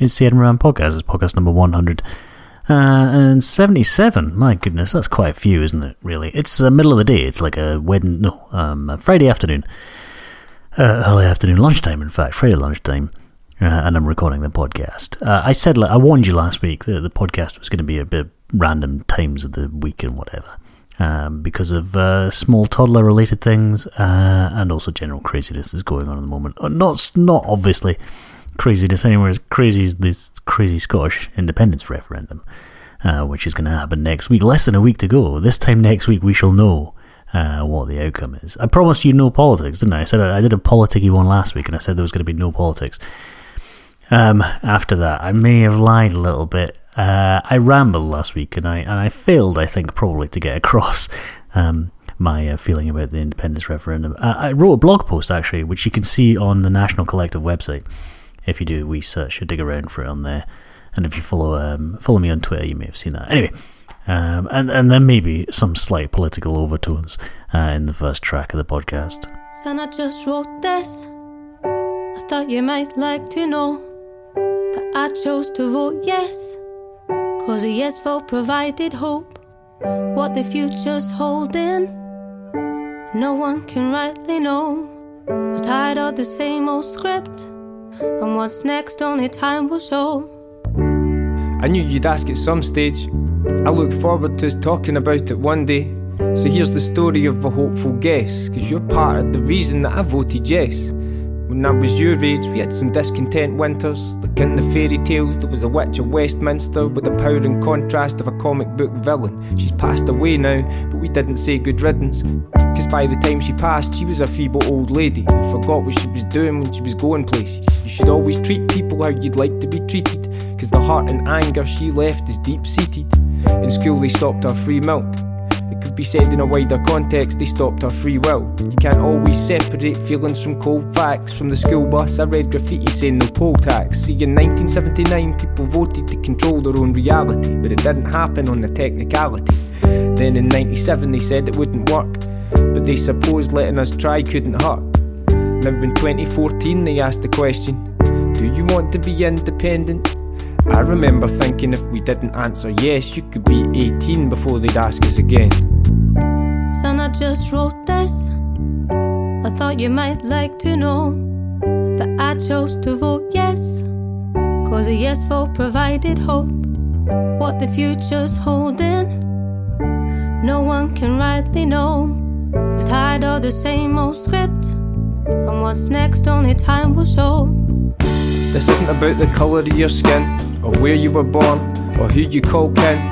It's the Edinburgh Podcast. It's podcast number 100. Uh, and 77. My goodness, that's quite a few, isn't it, really? It's the middle of the day. It's like a Wednesday, no, um, Friday afternoon. Uh, early afternoon, lunchtime, in fact, Friday lunchtime. Uh, and I'm recording the podcast. Uh, I said, I warned you last week that the podcast was going to be a bit random times of the week and whatever. Um, because of uh, small toddler related things uh, and also general craziness that's going on at the moment. Uh, not, not obviously craziness anywhere as crazy as this crazy Scottish independence referendum, uh, which is going to happen next week. Less than a week to go. This time next week, we shall know uh, what the outcome is. I promised you no politics, didn't I? I said I, did a politicky one last week, and I said there was going to be no politics. Um, after that, I may have lied a little bit. Uh, I rambled last week, and I and I failed, I think, probably to get across um, my uh, feeling about the independence referendum. Uh, I wrote a blog post actually, which you can see on the National Collective website if you do research or dig around for it on there. And if you follow um, follow me on Twitter, you may have seen that. Anyway, um, and and then maybe some slight political overtones uh, in the first track of the podcast. Son, I just wrote this. I thought you might like to know that I chose to vote yes. Cause a yes vote provided hope. What the future's holding, no one can rightly know. Was tired of the same old script. And what's next, only time will show. I knew you'd ask at some stage. I look forward to us talking about it one day. So here's the story of a hopeful guess, cause you're part of the reason that I voted yes. When I was your age, we had some discontent winters. Like in the fairy tales, there was a witch of Westminster with the power and contrast of a comic book villain. She's passed away now, but we didn't say good riddance. Cause by the time she passed, she was a feeble old lady who forgot what she was doing when she was going places. You should always treat people how you'd like to be treated, cause the heart and anger she left is deep seated. In school, they stopped her free milk. Be said in a wider context, they stopped her free will. You can't always separate feelings from cold facts. From the school bus, I read graffiti saying no poll tax. See, in 1979, people voted to control their own reality, but it didn't happen on the technicality. Then in 97, they said it wouldn't work, but they supposed letting us try couldn't hurt. Now in 2014, they asked the question Do you want to be independent? I remember thinking if we didn't answer yes, you could be 18 before they'd ask us again. Son, I just wrote this. I thought you might like to know that I chose to vote yes. Cause a yes vote provided hope. What the future's holding, no one can rightly know. Was tired of the same old script. And what's next, only time will show. This isn't about the colour of your skin, or where you were born, or who you call kin.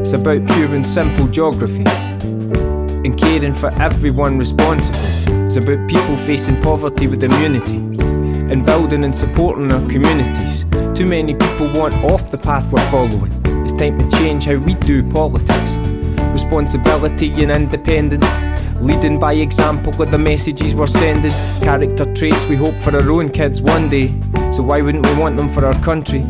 It's about pure and simple geography. And caring for everyone responsible. It's about people facing poverty with immunity. And building and supporting our communities. Too many people want off the path we're following. It's time to change how we do politics. Responsibility and independence. Leading by example with the messages we're sending. Character traits we hope for our own kids one day. So why wouldn't we want them for our country?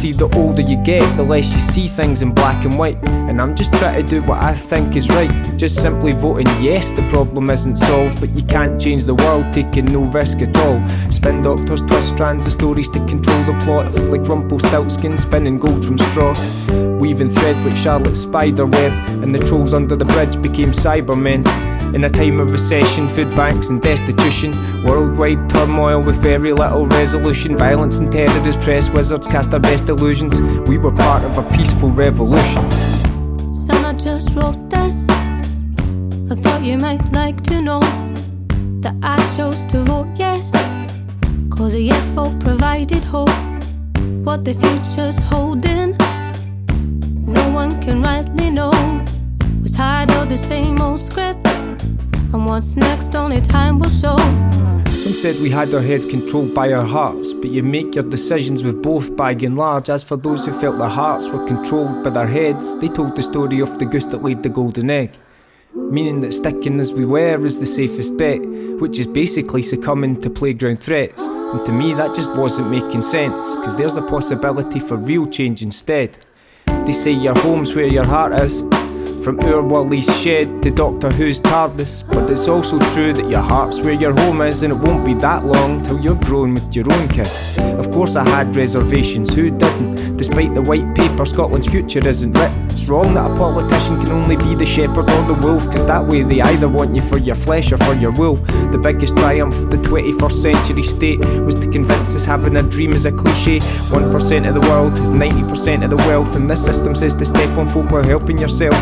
See, the older you get, the less you see things in black and white. And I'm just trying to do what I think is right. Just simply voting yes, the problem isn't solved. But you can't change the world, taking no risk at all. Spin doctors twist strands of stories to control the plots. Like Rumpelstiltskin spinning gold from straw. Weaving threads like Charlotte's spider web. And the trolls under the bridge became Cybermen. In a time of recession, food banks and destitution, worldwide turmoil with very little resolution, violence and terror as press wizards cast their best illusions. We were part of a peaceful revolution. Son, I just wrote this. I thought you might like to know that I chose to vote yes. Cause a yes vote provided hope. What the future's holding, no one can rightly know. Was tired of the same old script. And what's next, only time will show. Some said we had our heads controlled by our hearts, but you make your decisions with both by and large. As for those who felt their hearts were controlled by their heads, they told the story of the goose that laid the golden egg. Meaning that sticking as we were is the safest bet, which is basically succumbing to playground threats. And to me, that just wasn't making sense, because there's a possibility for real change instead. They say your home's where your heart is. From Oor Wullie's shed to Doctor Who's TARDIS. But it's also true that your heart's where your home is, and it won't be that long till you're grown with your own kids. Of course, I had reservations, who didn't? Despite the white paper, Scotland's future isn't written. It's wrong that a politician can only be the shepherd or the wolf, cause that way they either want you for your flesh or for your wool. The biggest triumph of the 21st century state was to convince us having a dream is a cliche. 1% of the world has 90% of the wealth, and this system says to step on folk while helping yourself.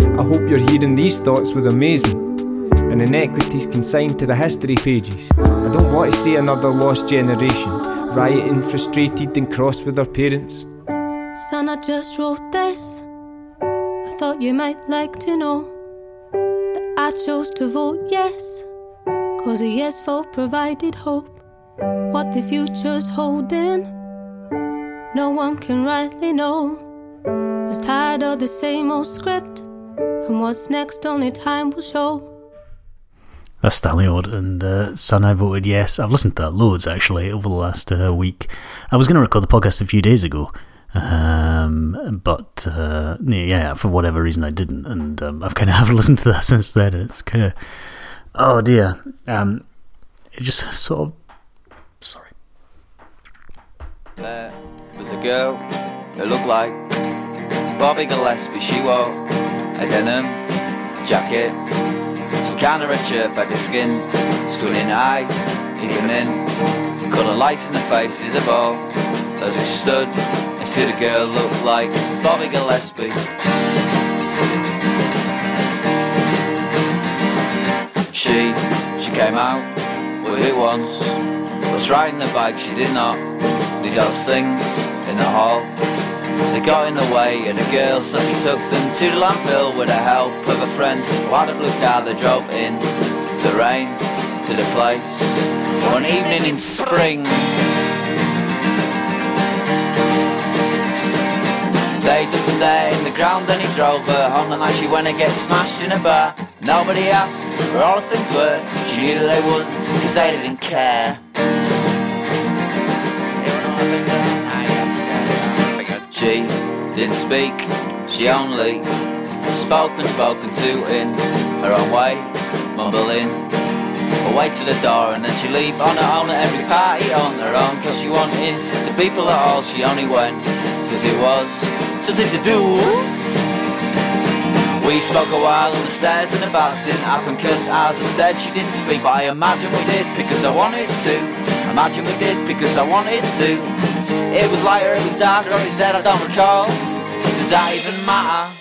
I hope you're hearing these thoughts with amazement and inequities consigned to the history pages. I don't want to see another lost generation, rioting, frustrated, and cross with their parents. Son, I just wrote this. I thought you might like to know that I chose to vote yes. Cause a yes vote provided hope. What the future's holding, no one can rightly know. Was tired of the same old script, and what's next only time will show. That's Stanley Odd and uh, Son. I voted yes. I've listened to that loads actually over the last uh, week. I was going to record the podcast a few days ago, um, but uh, yeah, for whatever reason I didn't, and um, I've kind of haven't listened to that since then. It's kind of oh dear. Um, it just sort of sorry. There was a girl who looked like Bobby Gillespie. She wore a denim jacket, some kind of red shirt, baggy skin, squinting eyes, even in. The colour lights in the faces of all those who stood and see the girl look like Bobby Gillespie. She, she came out with it once, was riding the bike, she did not. Need those things in the hall. They got in the way and the girl so she took them to the landfill with the help of a friend had a blue car they drove in the rain to the place. One evening in spring They dumped her there in the ground and he drove her home the night she went and get smashed in a bar. Nobody asked where all the things were. She knew that they wouldn't, cause they didn't care. She didn't speak, she only spoke and spoken to in her own way, mumbling away to the door. And then she leave on her own at every party on her own cause she wanted to people at all. She only went cause it was something to do. We spoke a while on the stairs and the bars didn't happen cause as I said she didn't speak. But I imagine we did because I wanted to. Imagine we did because I wanted to it was lighter it was darker it was dead I don't recall does that even matter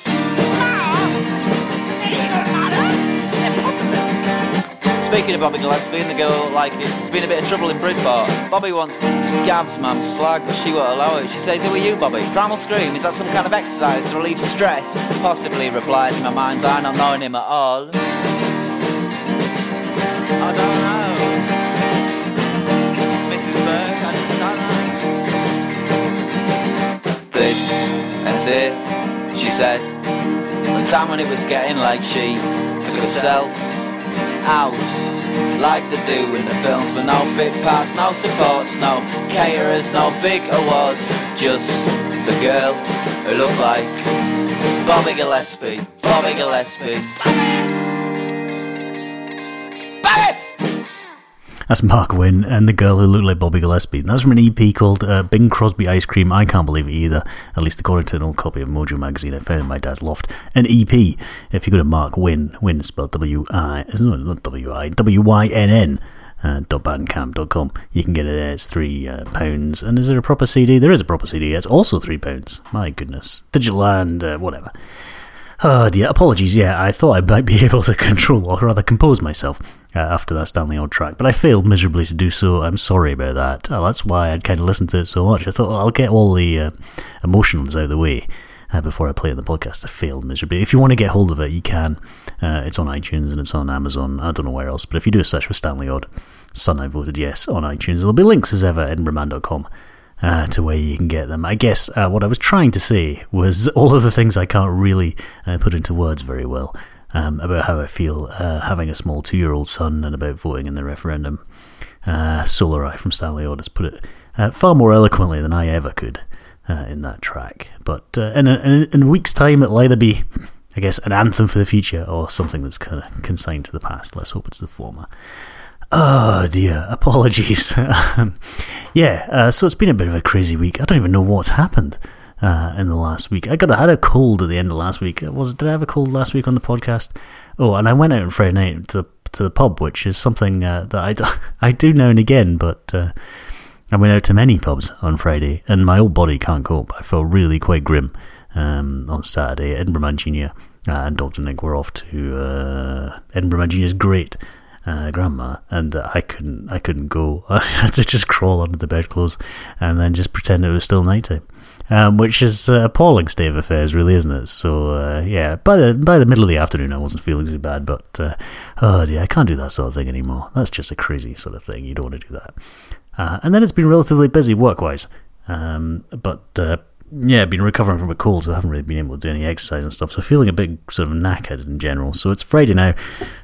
Speaking of Bobby Gillespie and the girl like it, there's been a bit of trouble in Bridport. Bobby wants Gav's mum's flag, but she won't allow it. She says, Who are you, Bobby? Primal Scream, is that some kind of exercise to relieve stress? Possibly, replies in my mind's eye, not knowing him at all. This and it, she said. The time when it was getting like she took herself out like they do in the films, but no big pass, no supports, no caterers, no big awards, just the girl who looked like Bobby Gillespie, Bobby Gillespie. That's Mark Wynn and the girl who looked like Bobby Gillespie. That's from an EP called uh, Bing Crosby Ice Cream. I can't believe it either, at least according to an old copy of Mojo magazine I found in my dad's loft. An EP. If you go to Mark Wynn, Wynn spelled W I, no, not W I, W Y N N. Uh, .bandcamp.com. You can get it there. It's three uh, pounds. And is there a proper CD? There is a proper CD. It's also three pounds. My goodness, digital and uh, whatever. Oh dear, apologies. Yeah, I thought I might be able to control or rather compose myself uh, after that Stanley Odd track, but I failed miserably to do so. I'm sorry about that. Uh, that's why I'd kind of listened to it so much. I thought I'll get all the uh, emotions out of the way uh, before I play it in the podcast. I failed miserably. If you want to get hold of it, you can. Uh, it's on iTunes and it's on Amazon. I don't know where else, but if you do a search for Stanley Odd, Son, I voted yes on iTunes. There'll be links as ever edinburghman.com uh, to where you can get them. I guess uh, what I was trying to say was all of the things I can't really uh, put into words very well um, about how I feel uh, having a small two year old son and about voting in the referendum. Uh, Solar Eye from Stanley Odd put it uh, far more eloquently than I ever could in that track. But in a, in, a, week's time, it'll either be I guess, an anthem for the future or something that's kind of consigned to the past. Let's hope it's the former. Oh dear, apologies. yeah, uh, so it's been a bit of a crazy week. I don't even know what's happened uh, in the last week. I got I had a cold at the end of last week. Was did I have a cold last week on the podcast? Oh, and I went out on Friday night to the to the pub, which is something uh, that I do, I do now and again, but uh, I went out to many pubs on Friday, and my old body can't cope. I felt really quite grim um, on Saturday. Edinburgh Man Junior uh, and Dr. Nick were off to uh, Edinburgh Man Junior's great uh, grandma, and uh, I couldn't I couldn't go. I had to just crawl under the bedclothes and then just pretend it was still nighttime. Um, which is an appalling state of affairs, really, isn't it? So uh, yeah, by the by the middle of the afternoon, I wasn't feeling too bad, but uh, oh dear, I can't do that sort of thing anymore. That's just a crazy sort of thing. You don't want to do that. Uh, and then it's been relatively busy work-wise, um, but uh, yeah, been recovering from a cold, so I haven't really been able to do any exercise and stuff. So feeling a bit sort of knackered in general. So it's Friday now,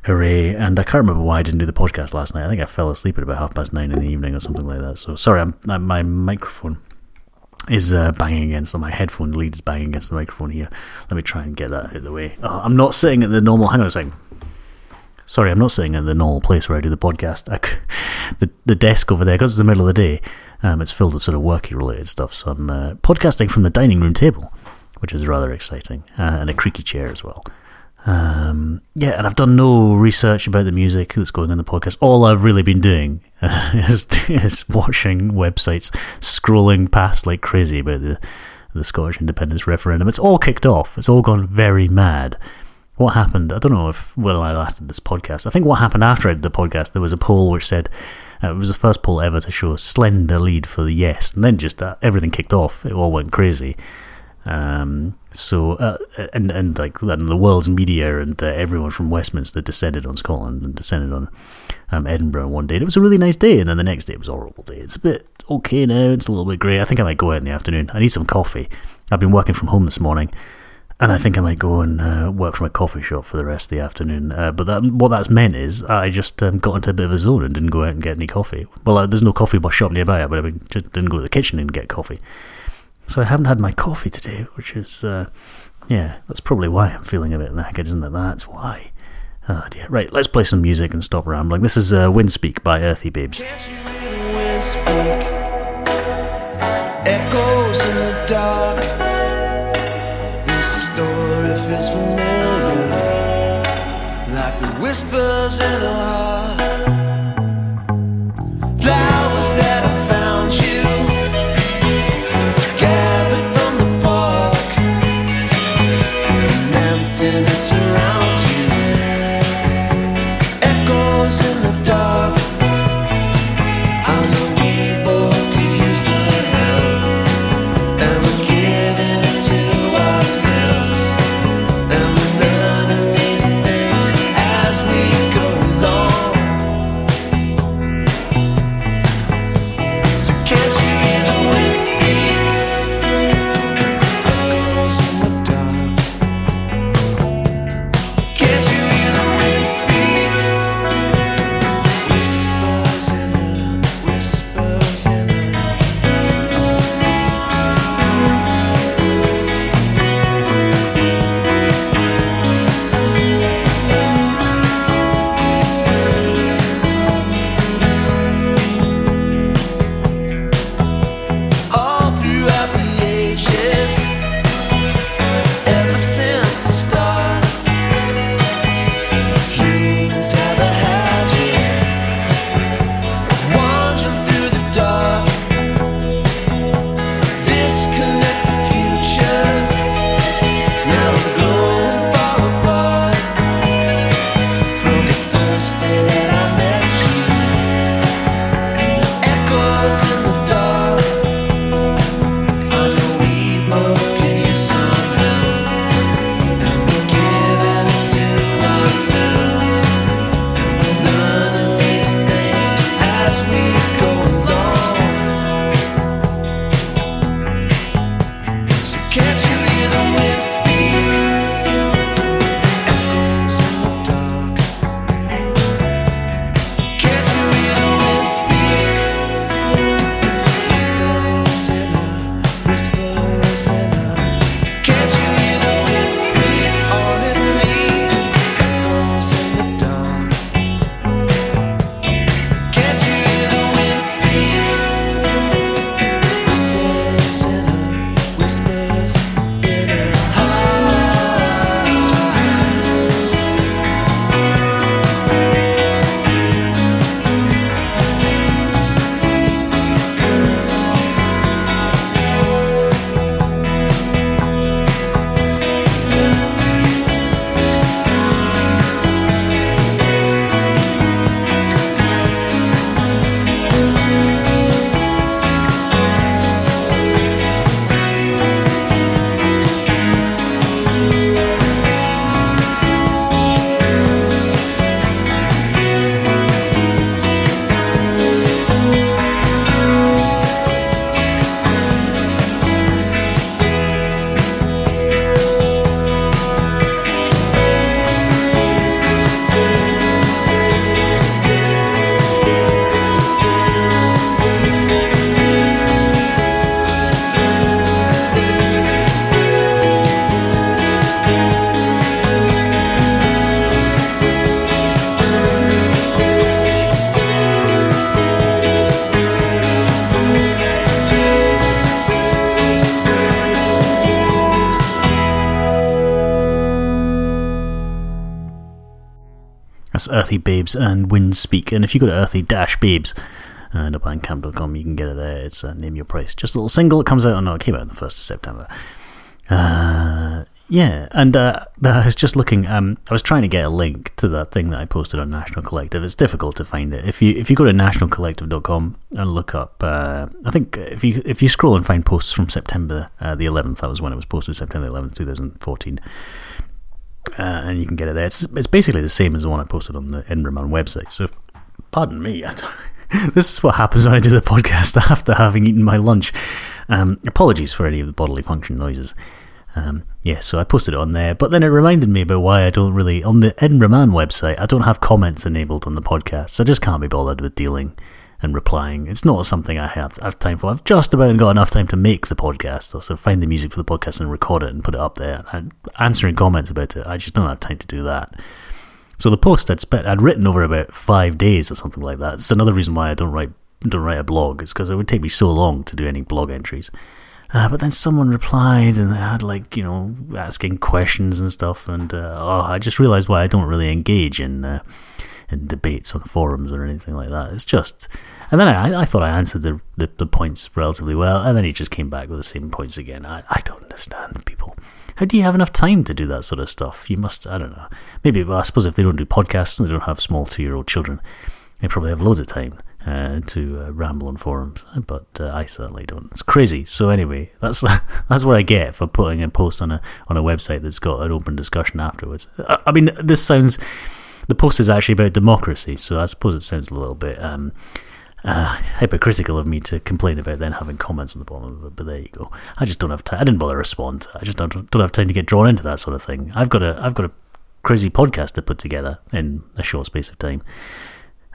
hooray! And I can't remember why I didn't do the podcast last night. I think I fell asleep at about half past nine in the evening or something like that. So sorry, I'm, I'm, my microphone is uh, banging against, or my headphone lead is banging against the microphone here. Let me try and get that out of the way. Oh, I'm not sitting at the normal. Hang on a second. Sorry, I'm not sitting in the normal place where I do the podcast. I, the the desk over there, because it's the middle of the day, um, it's filled with sort of worky related stuff. So I'm uh, podcasting from the dining room table, which is rather exciting, uh, and a creaky chair as well. Um, yeah, and I've done no research about the music that's going in the podcast. All I've really been doing uh, is, is watching websites, scrolling past like crazy about the the Scottish independence referendum. It's all kicked off. It's all gone very mad. What happened? I don't know if when I last did this podcast. I think what happened after I did the podcast, there was a poll which said uh, it was the first poll ever to show a slender lead for the yes, and then just uh, everything kicked off. It all went crazy. Um, so uh, and and like and the world's media and uh, everyone from Westminster descended on Scotland and descended on um, Edinburgh one day. And it was a really nice day, and then the next day it was a horrible day. It's a bit okay now. It's a little bit grey. I think I might go out in the afternoon. I need some coffee. I've been working from home this morning. And I think I might go and uh, work from a coffee shop for the rest of the afternoon. Uh, but that, what that's meant is I just um, got into a bit of a zone and didn't go out and get any coffee. Well, uh, there's no coffee shop nearby, but I just didn't go to the kitchen and get coffee. So I haven't had my coffee today, which is, uh, yeah, that's probably why I'm feeling a bit knackered, isn't it? That's why. Oh dear. Right, let's play some music and stop rambling. This is uh, Windspeak by Earthy Babes. Echoes in the dark. Familiar, like the whispers in a heart. That's Earthy Babes and Wind Speak. And if you go to earthy-babes and bandcamp.com, you can get it there. It's uh, Name Your Price. Just a little single. It comes out, oh no, it came out on the 1st of September. Uh, yeah, and uh, I was just looking. Um, I was trying to get a link to that thing that I posted on National Collective. It's difficult to find it. If you if you go to nationalcollective.com and look up, uh, I think if you if you scroll and find posts from September uh, the 11th, that was when it was posted, September 11th, 2014. Uh, and you can get it there. It's it's basically the same as the one I posted on the Edinburgh Man website. So, if, pardon me, this is what happens when I do the podcast after having eaten my lunch. Um, apologies for any of the bodily function noises. Um, yeah, so I posted it on there, but then it reminded me about why I don't really on the Edinburgh Man website. I don't have comments enabled on the podcast. So I just can't be bothered with dealing and replying. It's not something I have, have time for. I've just about got enough time to make the podcast, also find the music for the podcast and record it and put it up there. And answering comments about it, I just don't have time to do that. So the post I'd spent, I'd written over about five days or something like that. It's another reason why I don't write don't write a blog. It's because it would take me so long to do any blog entries. Uh, but then someone replied and they had like you know asking questions and stuff, and uh, oh, I just realised why I don't really engage in uh, in debates on forums or anything like that. It's just, and then I, I thought I answered the, the the points relatively well, and then he just came back with the same points again. I I don't understand people. How do you have enough time to do that sort of stuff? You must, I don't know. Maybe, well, I suppose if they don't do podcasts and they don't have small two year old children, they probably have loads of time uh, to uh, ramble on forums, but uh, I certainly don't. It's crazy. So anyway, that's that's what I get for putting a post on a on a website that's got an open discussion afterwards. I, I mean, this sounds. The post is actually about democracy, so I suppose it sounds a little bit um, uh, hypocritical of me to complain about then having comments on the bottom of it. But there you go. I just don't have time. I didn't bother to respond. I just don't don't have time to get drawn into that sort of thing. I've got a I've got a crazy podcast to put together in a short space of time.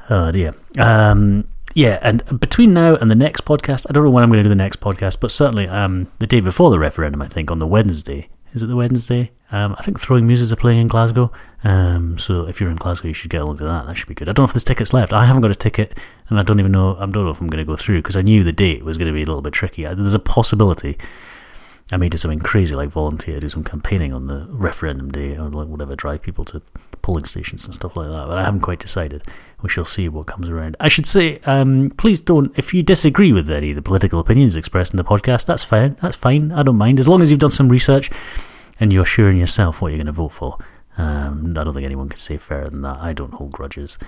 Oh dear. Um, yeah, and between now and the next podcast, I don't know when I'm going to do the next podcast, but certainly um, the day before the referendum, I think on the Wednesday. Is it the Wednesday? Um, I think Throwing Muses are playing in Glasgow. Um, so if you're in Glasgow, you should get along to that. That should be good. I don't know if there's tickets left. I haven't got a ticket, and I don't even know. I don't know if I'm going to go through because I knew the date was going to be a little bit tricky. There's a possibility I may do something crazy like volunteer, do some campaigning on the referendum day or like whatever, drive people to polling stations and stuff like that. But I haven't quite decided. We shall see what comes around. I should say, um, please don't, if you disagree with any of the political opinions expressed in the podcast, that's fine. That's fine. I don't mind. As long as you've done some research and you're sure in yourself what you're going to vote for. Um, I don't think anyone can say fairer than that. I don't hold grudges.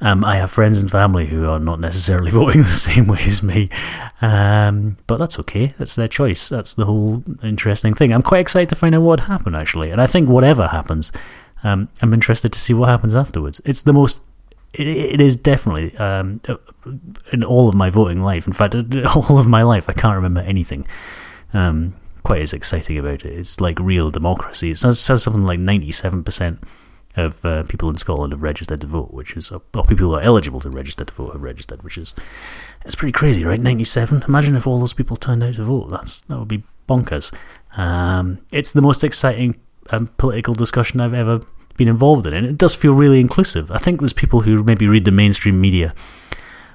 Um, I have friends and family who are not necessarily voting the same way as me, um, but that's okay. That's their choice. That's the whole interesting thing. I'm quite excited to find out what happened actually, and I think whatever happens, um, I'm interested to see what happens afterwards. It's the most. It, it is definitely um, in all of my voting life. In fact, all of my life, I can't remember anything um, quite as exciting about it. It's like real democracy. It says, says something like 97% of uh, people in Scotland have registered to vote, which is, or people who are eligible to register to vote have registered, which is, it's pretty crazy, right? 97. Imagine if all those people turned out to vote. That's that would be bonkers. Um, it's the most exciting um, political discussion I've ever been involved in, and it does feel really inclusive. I think there's people who maybe read the mainstream media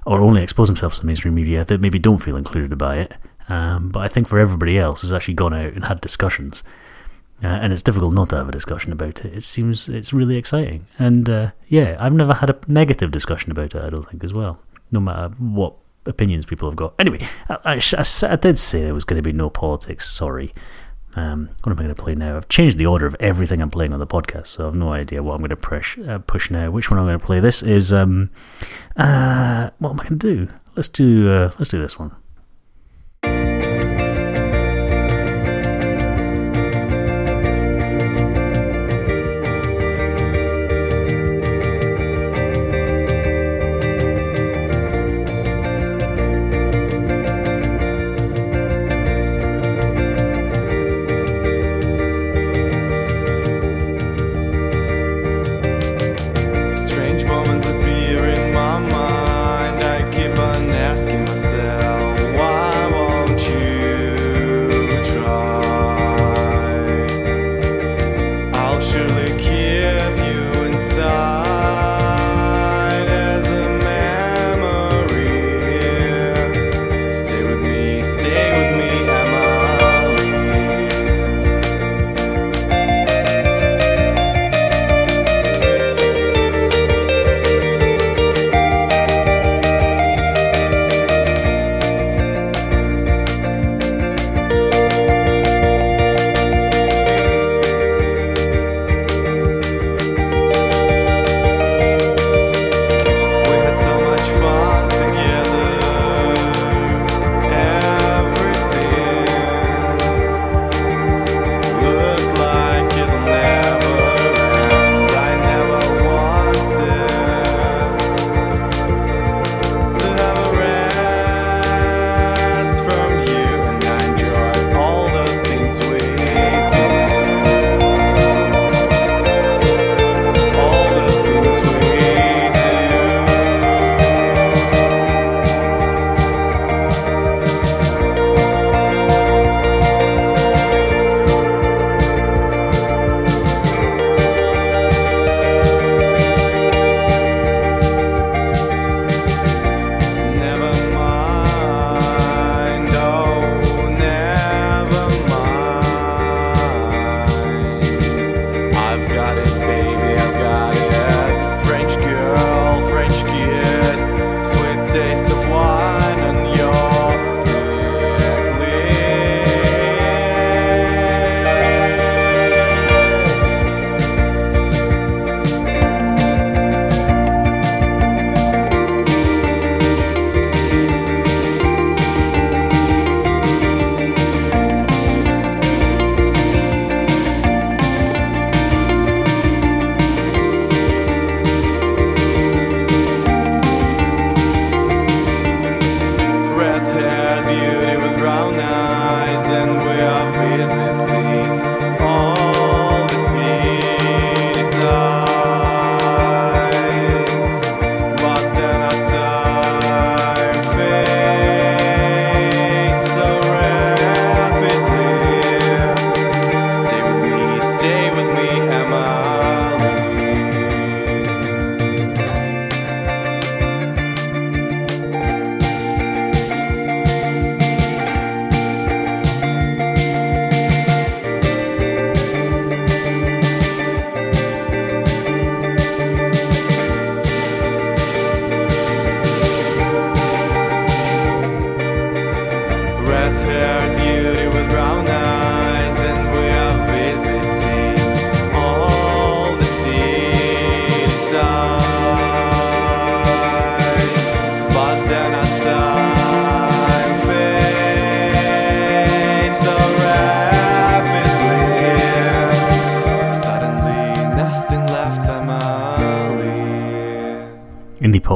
or only expose themselves to the mainstream media that maybe don't feel included by it. Um, but I think for everybody else who's actually gone out and had discussions, uh, and it's difficult not to have a discussion about it. It seems it's really exciting, and uh, yeah, I've never had a negative discussion about it. I don't think as well, no matter what opinions people have got. Anyway, I did say there was going to be no politics. Sorry. Um, what am I going to play now? I've changed the order of everything I'm playing on the podcast, so I've no idea what I'm going to push uh, push now. Which one I'm going to play? This is um, uh, what am I going to do? Let's do uh, let's do this one.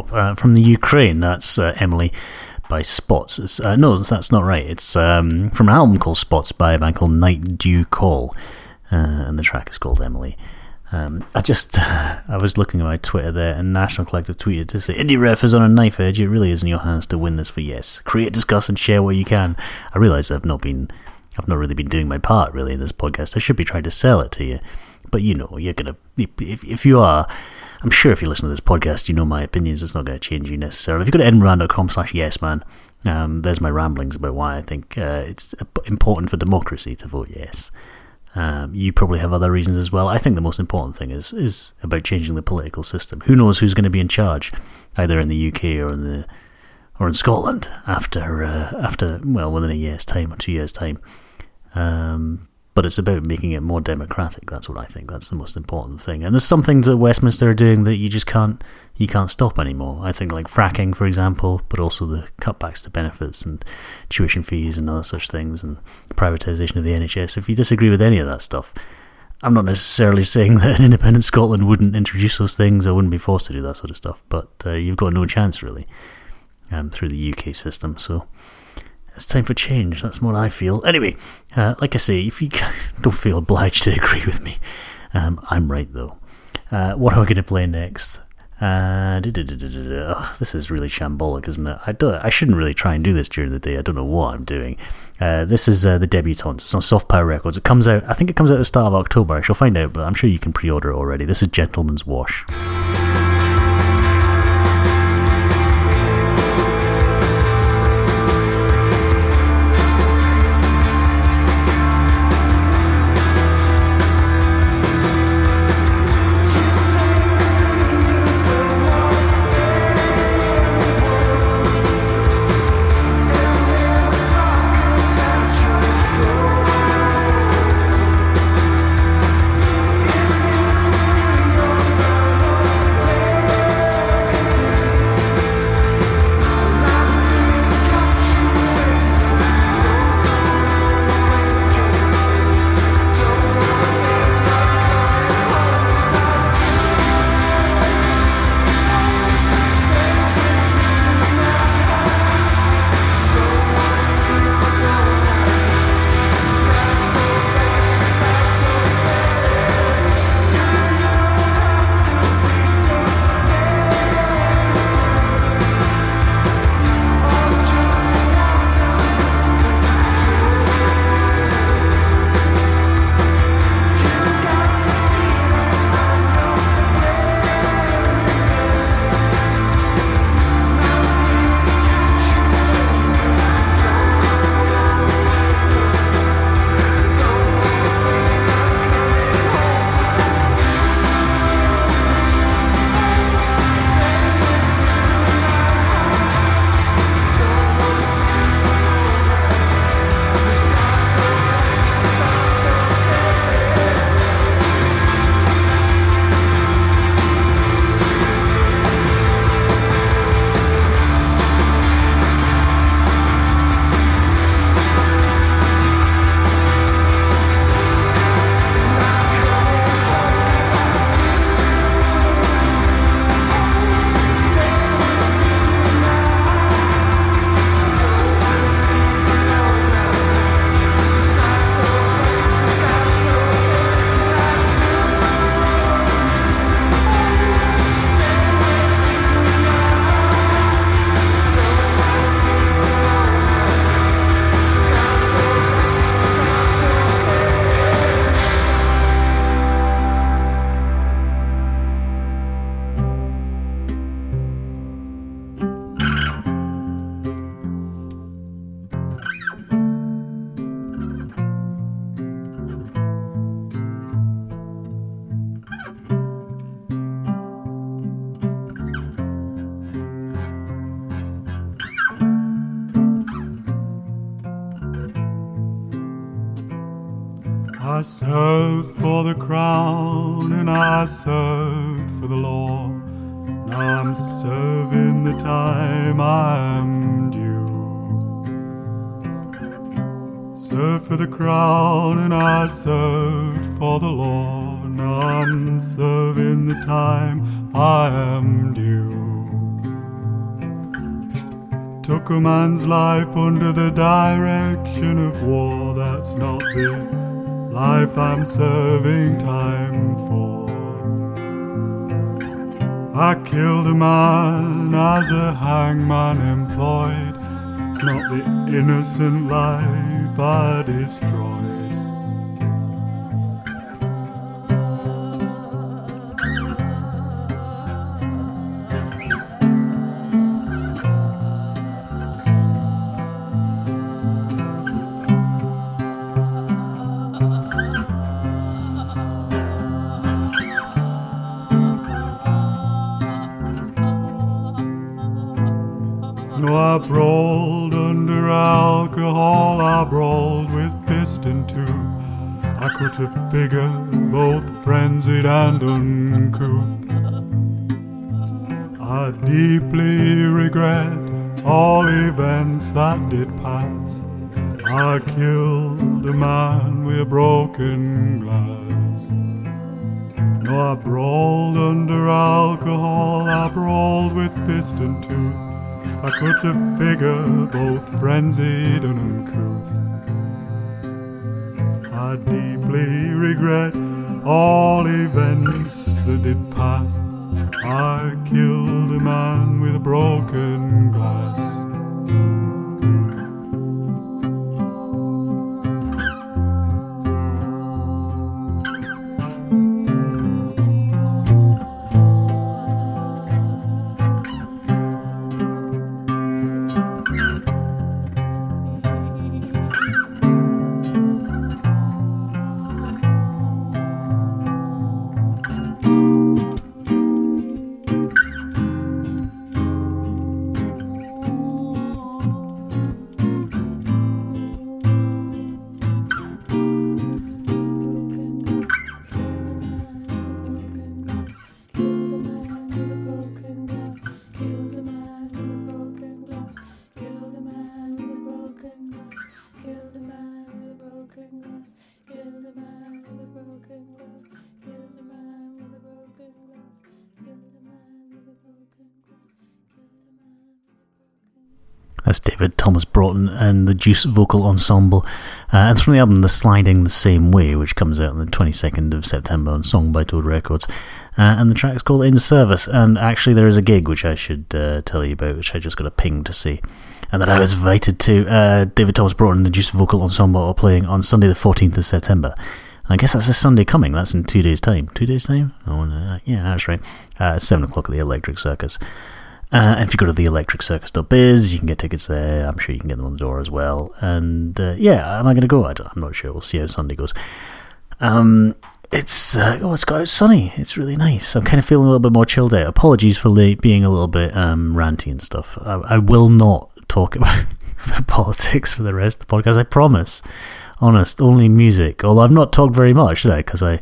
Pop uh, from the Ukraine. That's uh, Emily by Spots. Uh, no, that's not right. It's um, from an album called Spots by a band called Night Dew Call, uh, and the track is called Emily. Um, I just, I was looking at my Twitter there, and National Collective tweeted to say, Indie Ref is on a knife edge. It really is in your hands to win this for yes. Create, discuss, and share what you can. I realise I've not been, I've not really been doing my part really in this podcast. I should be trying to sell it to you, but you know, you're gonna, if, if you are, I'm sure if you listen to this podcast, you know my opinions. It's not going to change you necessarily. If you go to edinburgh.com slash yes man, um, there's my ramblings about why I think uh, it's important for democracy to vote yes. Um, you probably have other reasons as well. I think the most important thing is is about changing the political system. Who knows who's going to be in charge, either in the UK or in the or in Scotland after uh, after well within a year's time or two years time. Um, but it's about making it more democratic. That's what I think. That's the most important thing. And there's some things that Westminster are doing that you just can't you can't stop anymore. I think like fracking, for example, but also the cutbacks to benefits and tuition fees and other such things, and privatisation of the NHS. If you disagree with any of that stuff, I'm not necessarily saying that an independent Scotland wouldn't introduce those things or wouldn't be forced to do that sort of stuff, but uh, you've got no chance really um, through the UK system. So it's time for change. That's what I feel. Anyway, uh, like I say, if you don't feel obliged to agree with me, um, I'm right though. Uh, what am I going to play next? Uh, oh, this is really shambolic, isn't it? I don't. I shouldn't really try and do this during the day. I don't know what I'm doing. Uh, this is uh, the debutante. It's on Soft Power Records. It comes out. I think it comes out at the start of October. I shall find out, but I'm sure you can pre-order it already. This is Gentleman's Wash. I'm serving time for. I killed a man as a hangman employed. It's not the innocent life I destroyed. That pass. I killed a man with a broken glass. No, I brawled under alcohol, I brawled with fist and tooth. I could have figure both frenzied and uncouth. David Thomas Broughton and the Juice Vocal Ensemble. Uh, it's from the album The Sliding the Same Way, which comes out on the 22nd of September on Song by Toad Records. Uh, and the track is called In Service. And actually, there is a gig which I should uh, tell you about, which I just got a ping to see. And that I was invited to. Uh, David Thomas Broughton and the Juice Vocal Ensemble are playing on Sunday, the 14th of September. I guess that's a Sunday coming. That's in two days' time. Two days' time? Oh, uh, yeah, that's right. Uh, 7 o'clock at the Electric Circus. Uh, and if you go to the theelectriccircus.biz, you can get tickets there. I'm sure you can get them on the door as well. And uh, yeah, am I going to go? I am not sure. We'll see how Sunday goes. Um, it's uh, oh, it's got it's sunny. It's really nice. I'm kind of feeling a little bit more chilled out. Apologies for late being a little bit um, ranty and stuff. I, I will not talk about politics for the rest of the podcast. I promise. Honest, only music. Although I've not talked very much, did I? Because I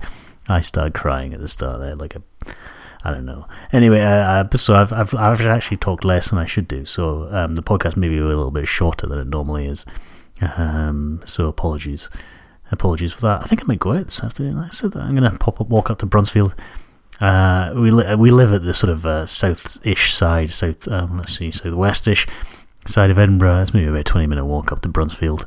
I started crying at the start there, like a I don't know. Anyway, uh, so I've, I've I've actually talked less than I should do. So um, the podcast may be a little bit shorter than it normally is. Um, so apologies, apologies for that. I think I might go out this afternoon. I said that I'm going to pop up, walk up to Bruntsfield. Uh, we li- we live at the sort of uh, south-ish side, south um, let's see, south-westish side of Edinburgh. It's maybe about a twenty minute walk up to Bruntsfield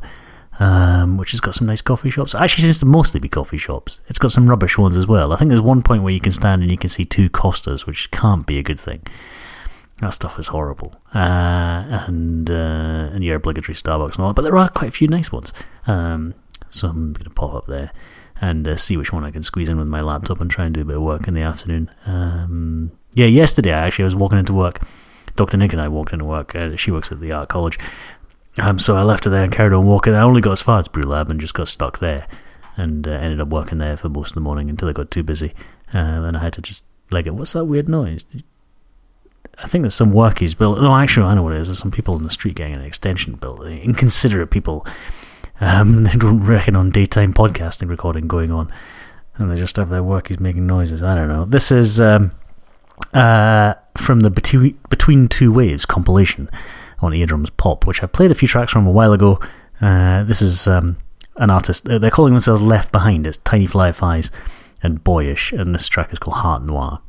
um, which has got some nice coffee shops. It actually seems to mostly be coffee shops. It's got some rubbish ones as well. I think there's one point where you can stand and you can see two Costas, which can't be a good thing. That stuff is horrible. Uh, and uh, and your obligatory Starbucks and all. But there are quite a few nice ones. Um, so I'm going to pop up there and uh, see which one I can squeeze in with my laptop and try and do a bit of work in the afternoon. Um, yeah, yesterday I actually I was walking into work. Dr. Nick and I walked into work. Uh, she works at the art college. Um, so I left her there and carried on walking. I only got as far as Brew Lab and just got stuck there, and uh, ended up working there for most of the morning until I got too busy, um, and I had to just like it. What's that weird noise? I think there's some workies built. No, actually, I know what it is. There's some people in the street getting an extension built. Inconsiderate people. Um, they don't reckon on daytime podcasting recording going on, and they just have their workies making noises. I don't know. This is um, uh, from the Between Two Waves compilation on Eardrums Pop, which I played a few tracks from a while ago. Uh, this is um, an artist, they're calling themselves Left Behind. It's Tiny Fireflies and Boyish, and this track is called Heart Noir.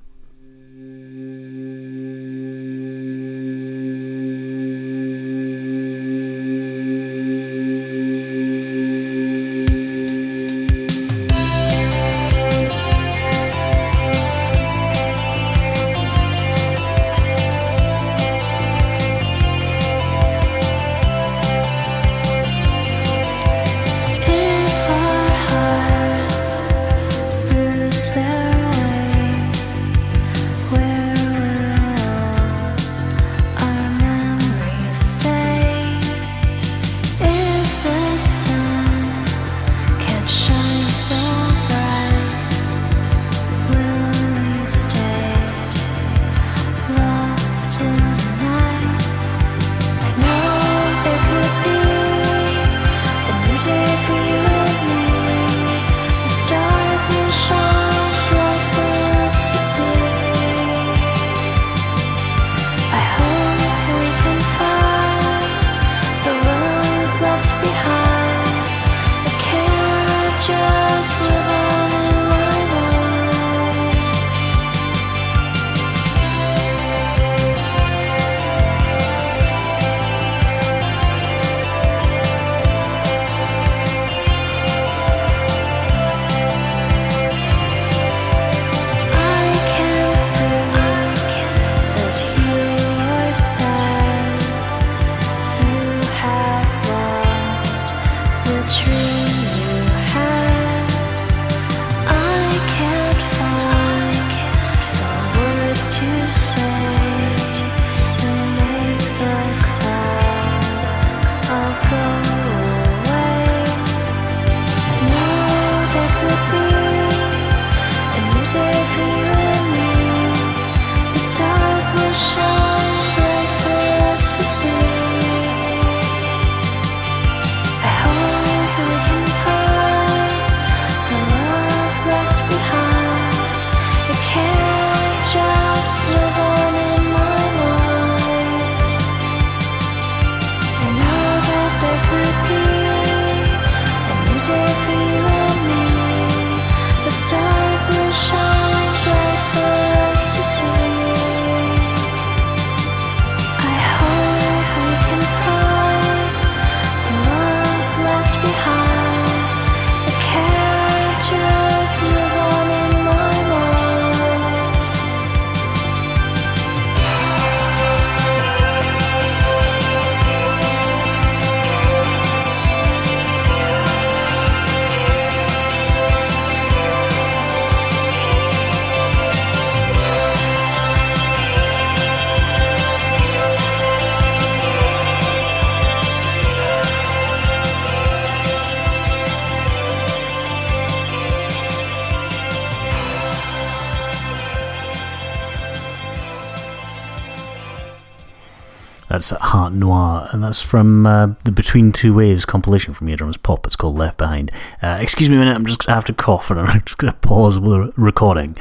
Heart Noir, and that's from uh, the Between Two Waves compilation from Eardrums Pop. It's called Left Behind. Uh, excuse me a minute, I'm just going to have to cough and I'm just going to pause the recording.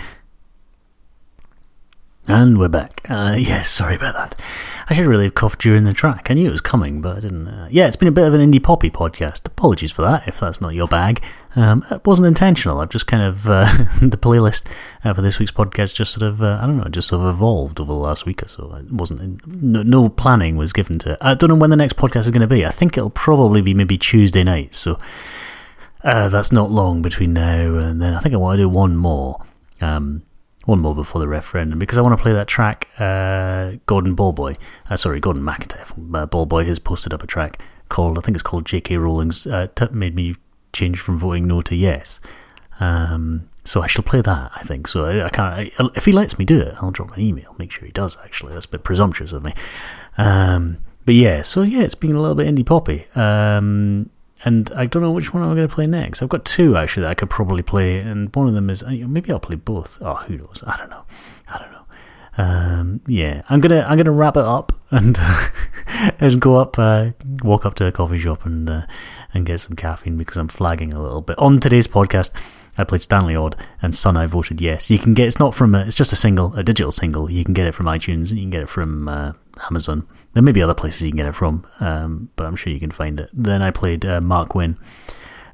And we're back. Uh, yes, sorry about that. I should really have coughed during the track. I knew it was coming, but I didn't. Uh, yeah, it's been a bit of an indie poppy podcast. Apologies for that if that's not your bag. Um, it wasn't intentional. I've just kind of uh, the playlist uh, for this week's podcast just sort of uh, I don't know, just sort of evolved over the last week or so. It wasn't no, no planning was given to it. I don't know when the next podcast is going to be. I think it'll probably be maybe Tuesday night. So uh, that's not long between now and then. I think I want to do one more. Um, one more before the referendum because I want to play that track. Uh, Gordon Ballboy, uh, sorry, Gordon McIntyre from uh, Ballboy has posted up a track called I think it's called J.K. Rowling's uh, t- made me change from voting no to yes. Um, so I shall play that. I think so. I, I can't. I, if he lets me do it, I'll drop an email. Make sure he does. Actually, that's a bit presumptuous of me. Um, but yeah, so yeah, it's been a little bit indie poppy. Um, and I don't know which one I'm going to play next. I've got two actually that I could probably play, and one of them is uh, maybe I'll play both. Oh, who knows? I don't know. I don't know. Um, yeah, I'm gonna I'm gonna wrap it up and and go up, uh, walk up to a coffee shop and uh, and get some caffeine because I'm flagging a little bit. On today's podcast, I played Stanley Odd and Son. I voted yes. You can get it's not from a, it's just a single, a digital single. You can get it from iTunes. You can get it from uh, Amazon. There may be other places you can get it from, um, but I'm sure you can find it. Then I played uh, Mark Wynn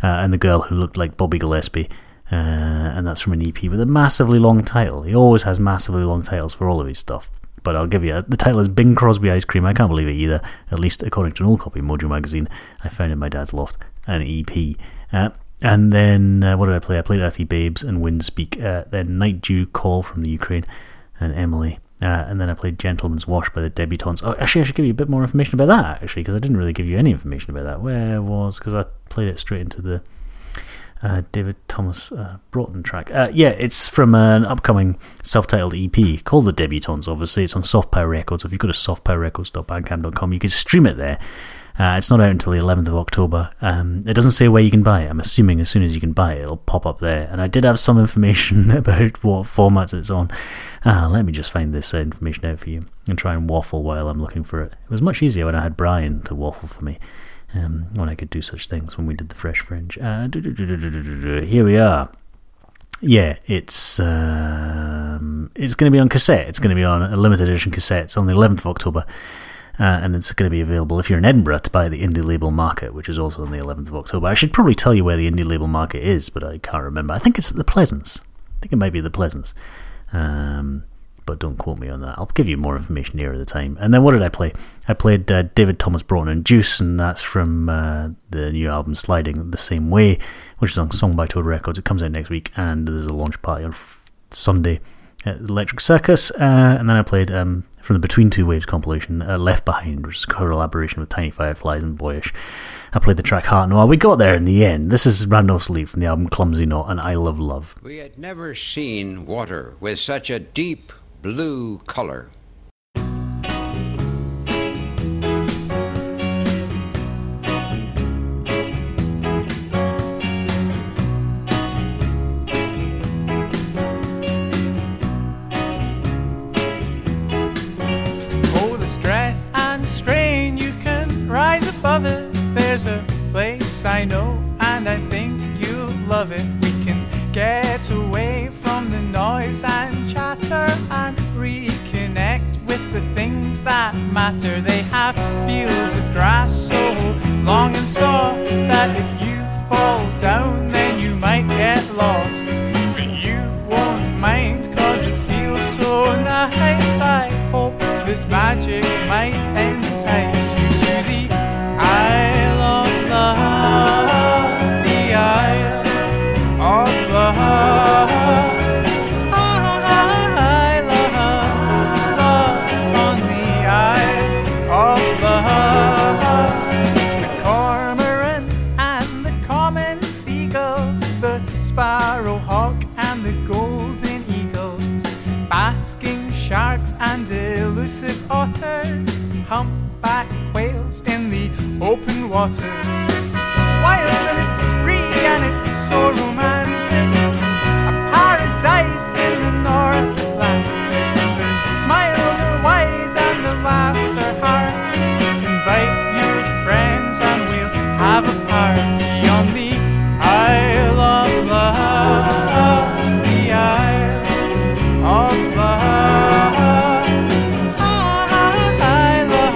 uh, and the girl who looked like Bobby Gillespie. Uh, and that's from an EP with a massively long title. He always has massively long titles for all of his stuff. But I'll give you the title is Bing Crosby Ice Cream. I can't believe it either. At least according to an old copy of Mojo magazine, I found in my dad's loft an EP. Uh, and then uh, what did I play? I played Earthy Babes and Windspeak. Uh, then Night Dew Call from the Ukraine and Emily. Uh, and then I played Gentleman's Wash by the Debutantes. Oh, actually, I should give you a bit more information about that, actually, because I didn't really give you any information about that. Where was, because I played it straight into the uh, David Thomas uh, Broughton track. Uh, yeah, it's from an upcoming self titled EP called The Debutantes, obviously. It's on Soft Power Records. If you go to softpowerrecords.bandcamp.com, you can stream it there. Uh, it's not out until the 11th of October. Um, it doesn't say where you can buy it. I'm assuming as soon as you can buy it, it'll pop up there. And I did have some information about what formats it's on. Ah, let me just find this uh, information out for you and try and waffle while I'm looking for it. It was much easier when I had Brian to waffle for me. Um, when I could do such things when we did the Fresh Fringe. Uh, here we are. Yeah, it's um, it's going to be on cassette. It's going to be on a limited edition cassette. It's on the 11th of October. Uh, and it's going to be available if you're in Edinburgh to buy the Indie Label Market, which is also on the 11th of October. I should probably tell you where the Indie Label Market is, but I can't remember. I think it's at the Pleasance. I think it might be the Pleasance. Um, but don't quote me on that. I'll give you more information nearer the time. And then what did I play? I played uh, David Thomas Broughton and Juice, and that's from uh, the new album Sliding the Same Way, which is on Song by Toad Records. It comes out next week, and there's a launch party on f- Sunday Electric Circus. Uh, and then I played um, from the Between Two Waves compilation, uh, Left Behind, which is a collaboration with Tiny Fireflies and Boyish. I played the track Heart Noir. We got there in the end. This is Randolph's Leap from the album Clumsy Knot and Isle of Love. We had never seen water with such a deep blue color. party on the Isle of Love, the Isle of Love, Isle of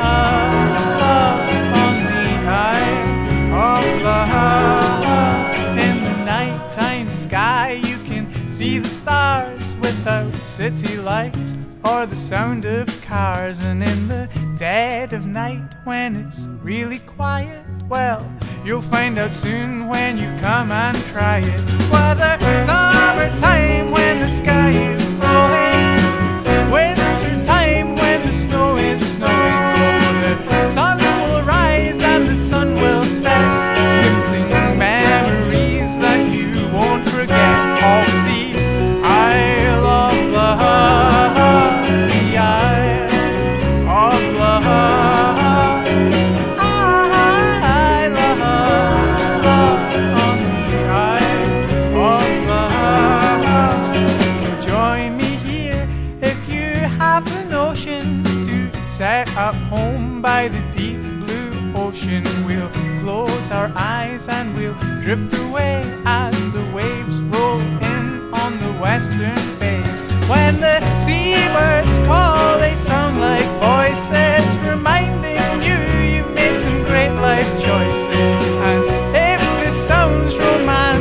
Love, on the Isle of Love. In the nighttime sky, you can see the stars without city lights or the sound of cars, and in the dead of night when it's really You'll find out soon when you come and try it. Whether summertime when the sky is sat up home by the deep blue ocean. We'll close our eyes and we'll drift away as the waves roll in on the western bay. When the seabirds call, they sound like voices reminding you you've made some great life choices. And if this sounds romantic,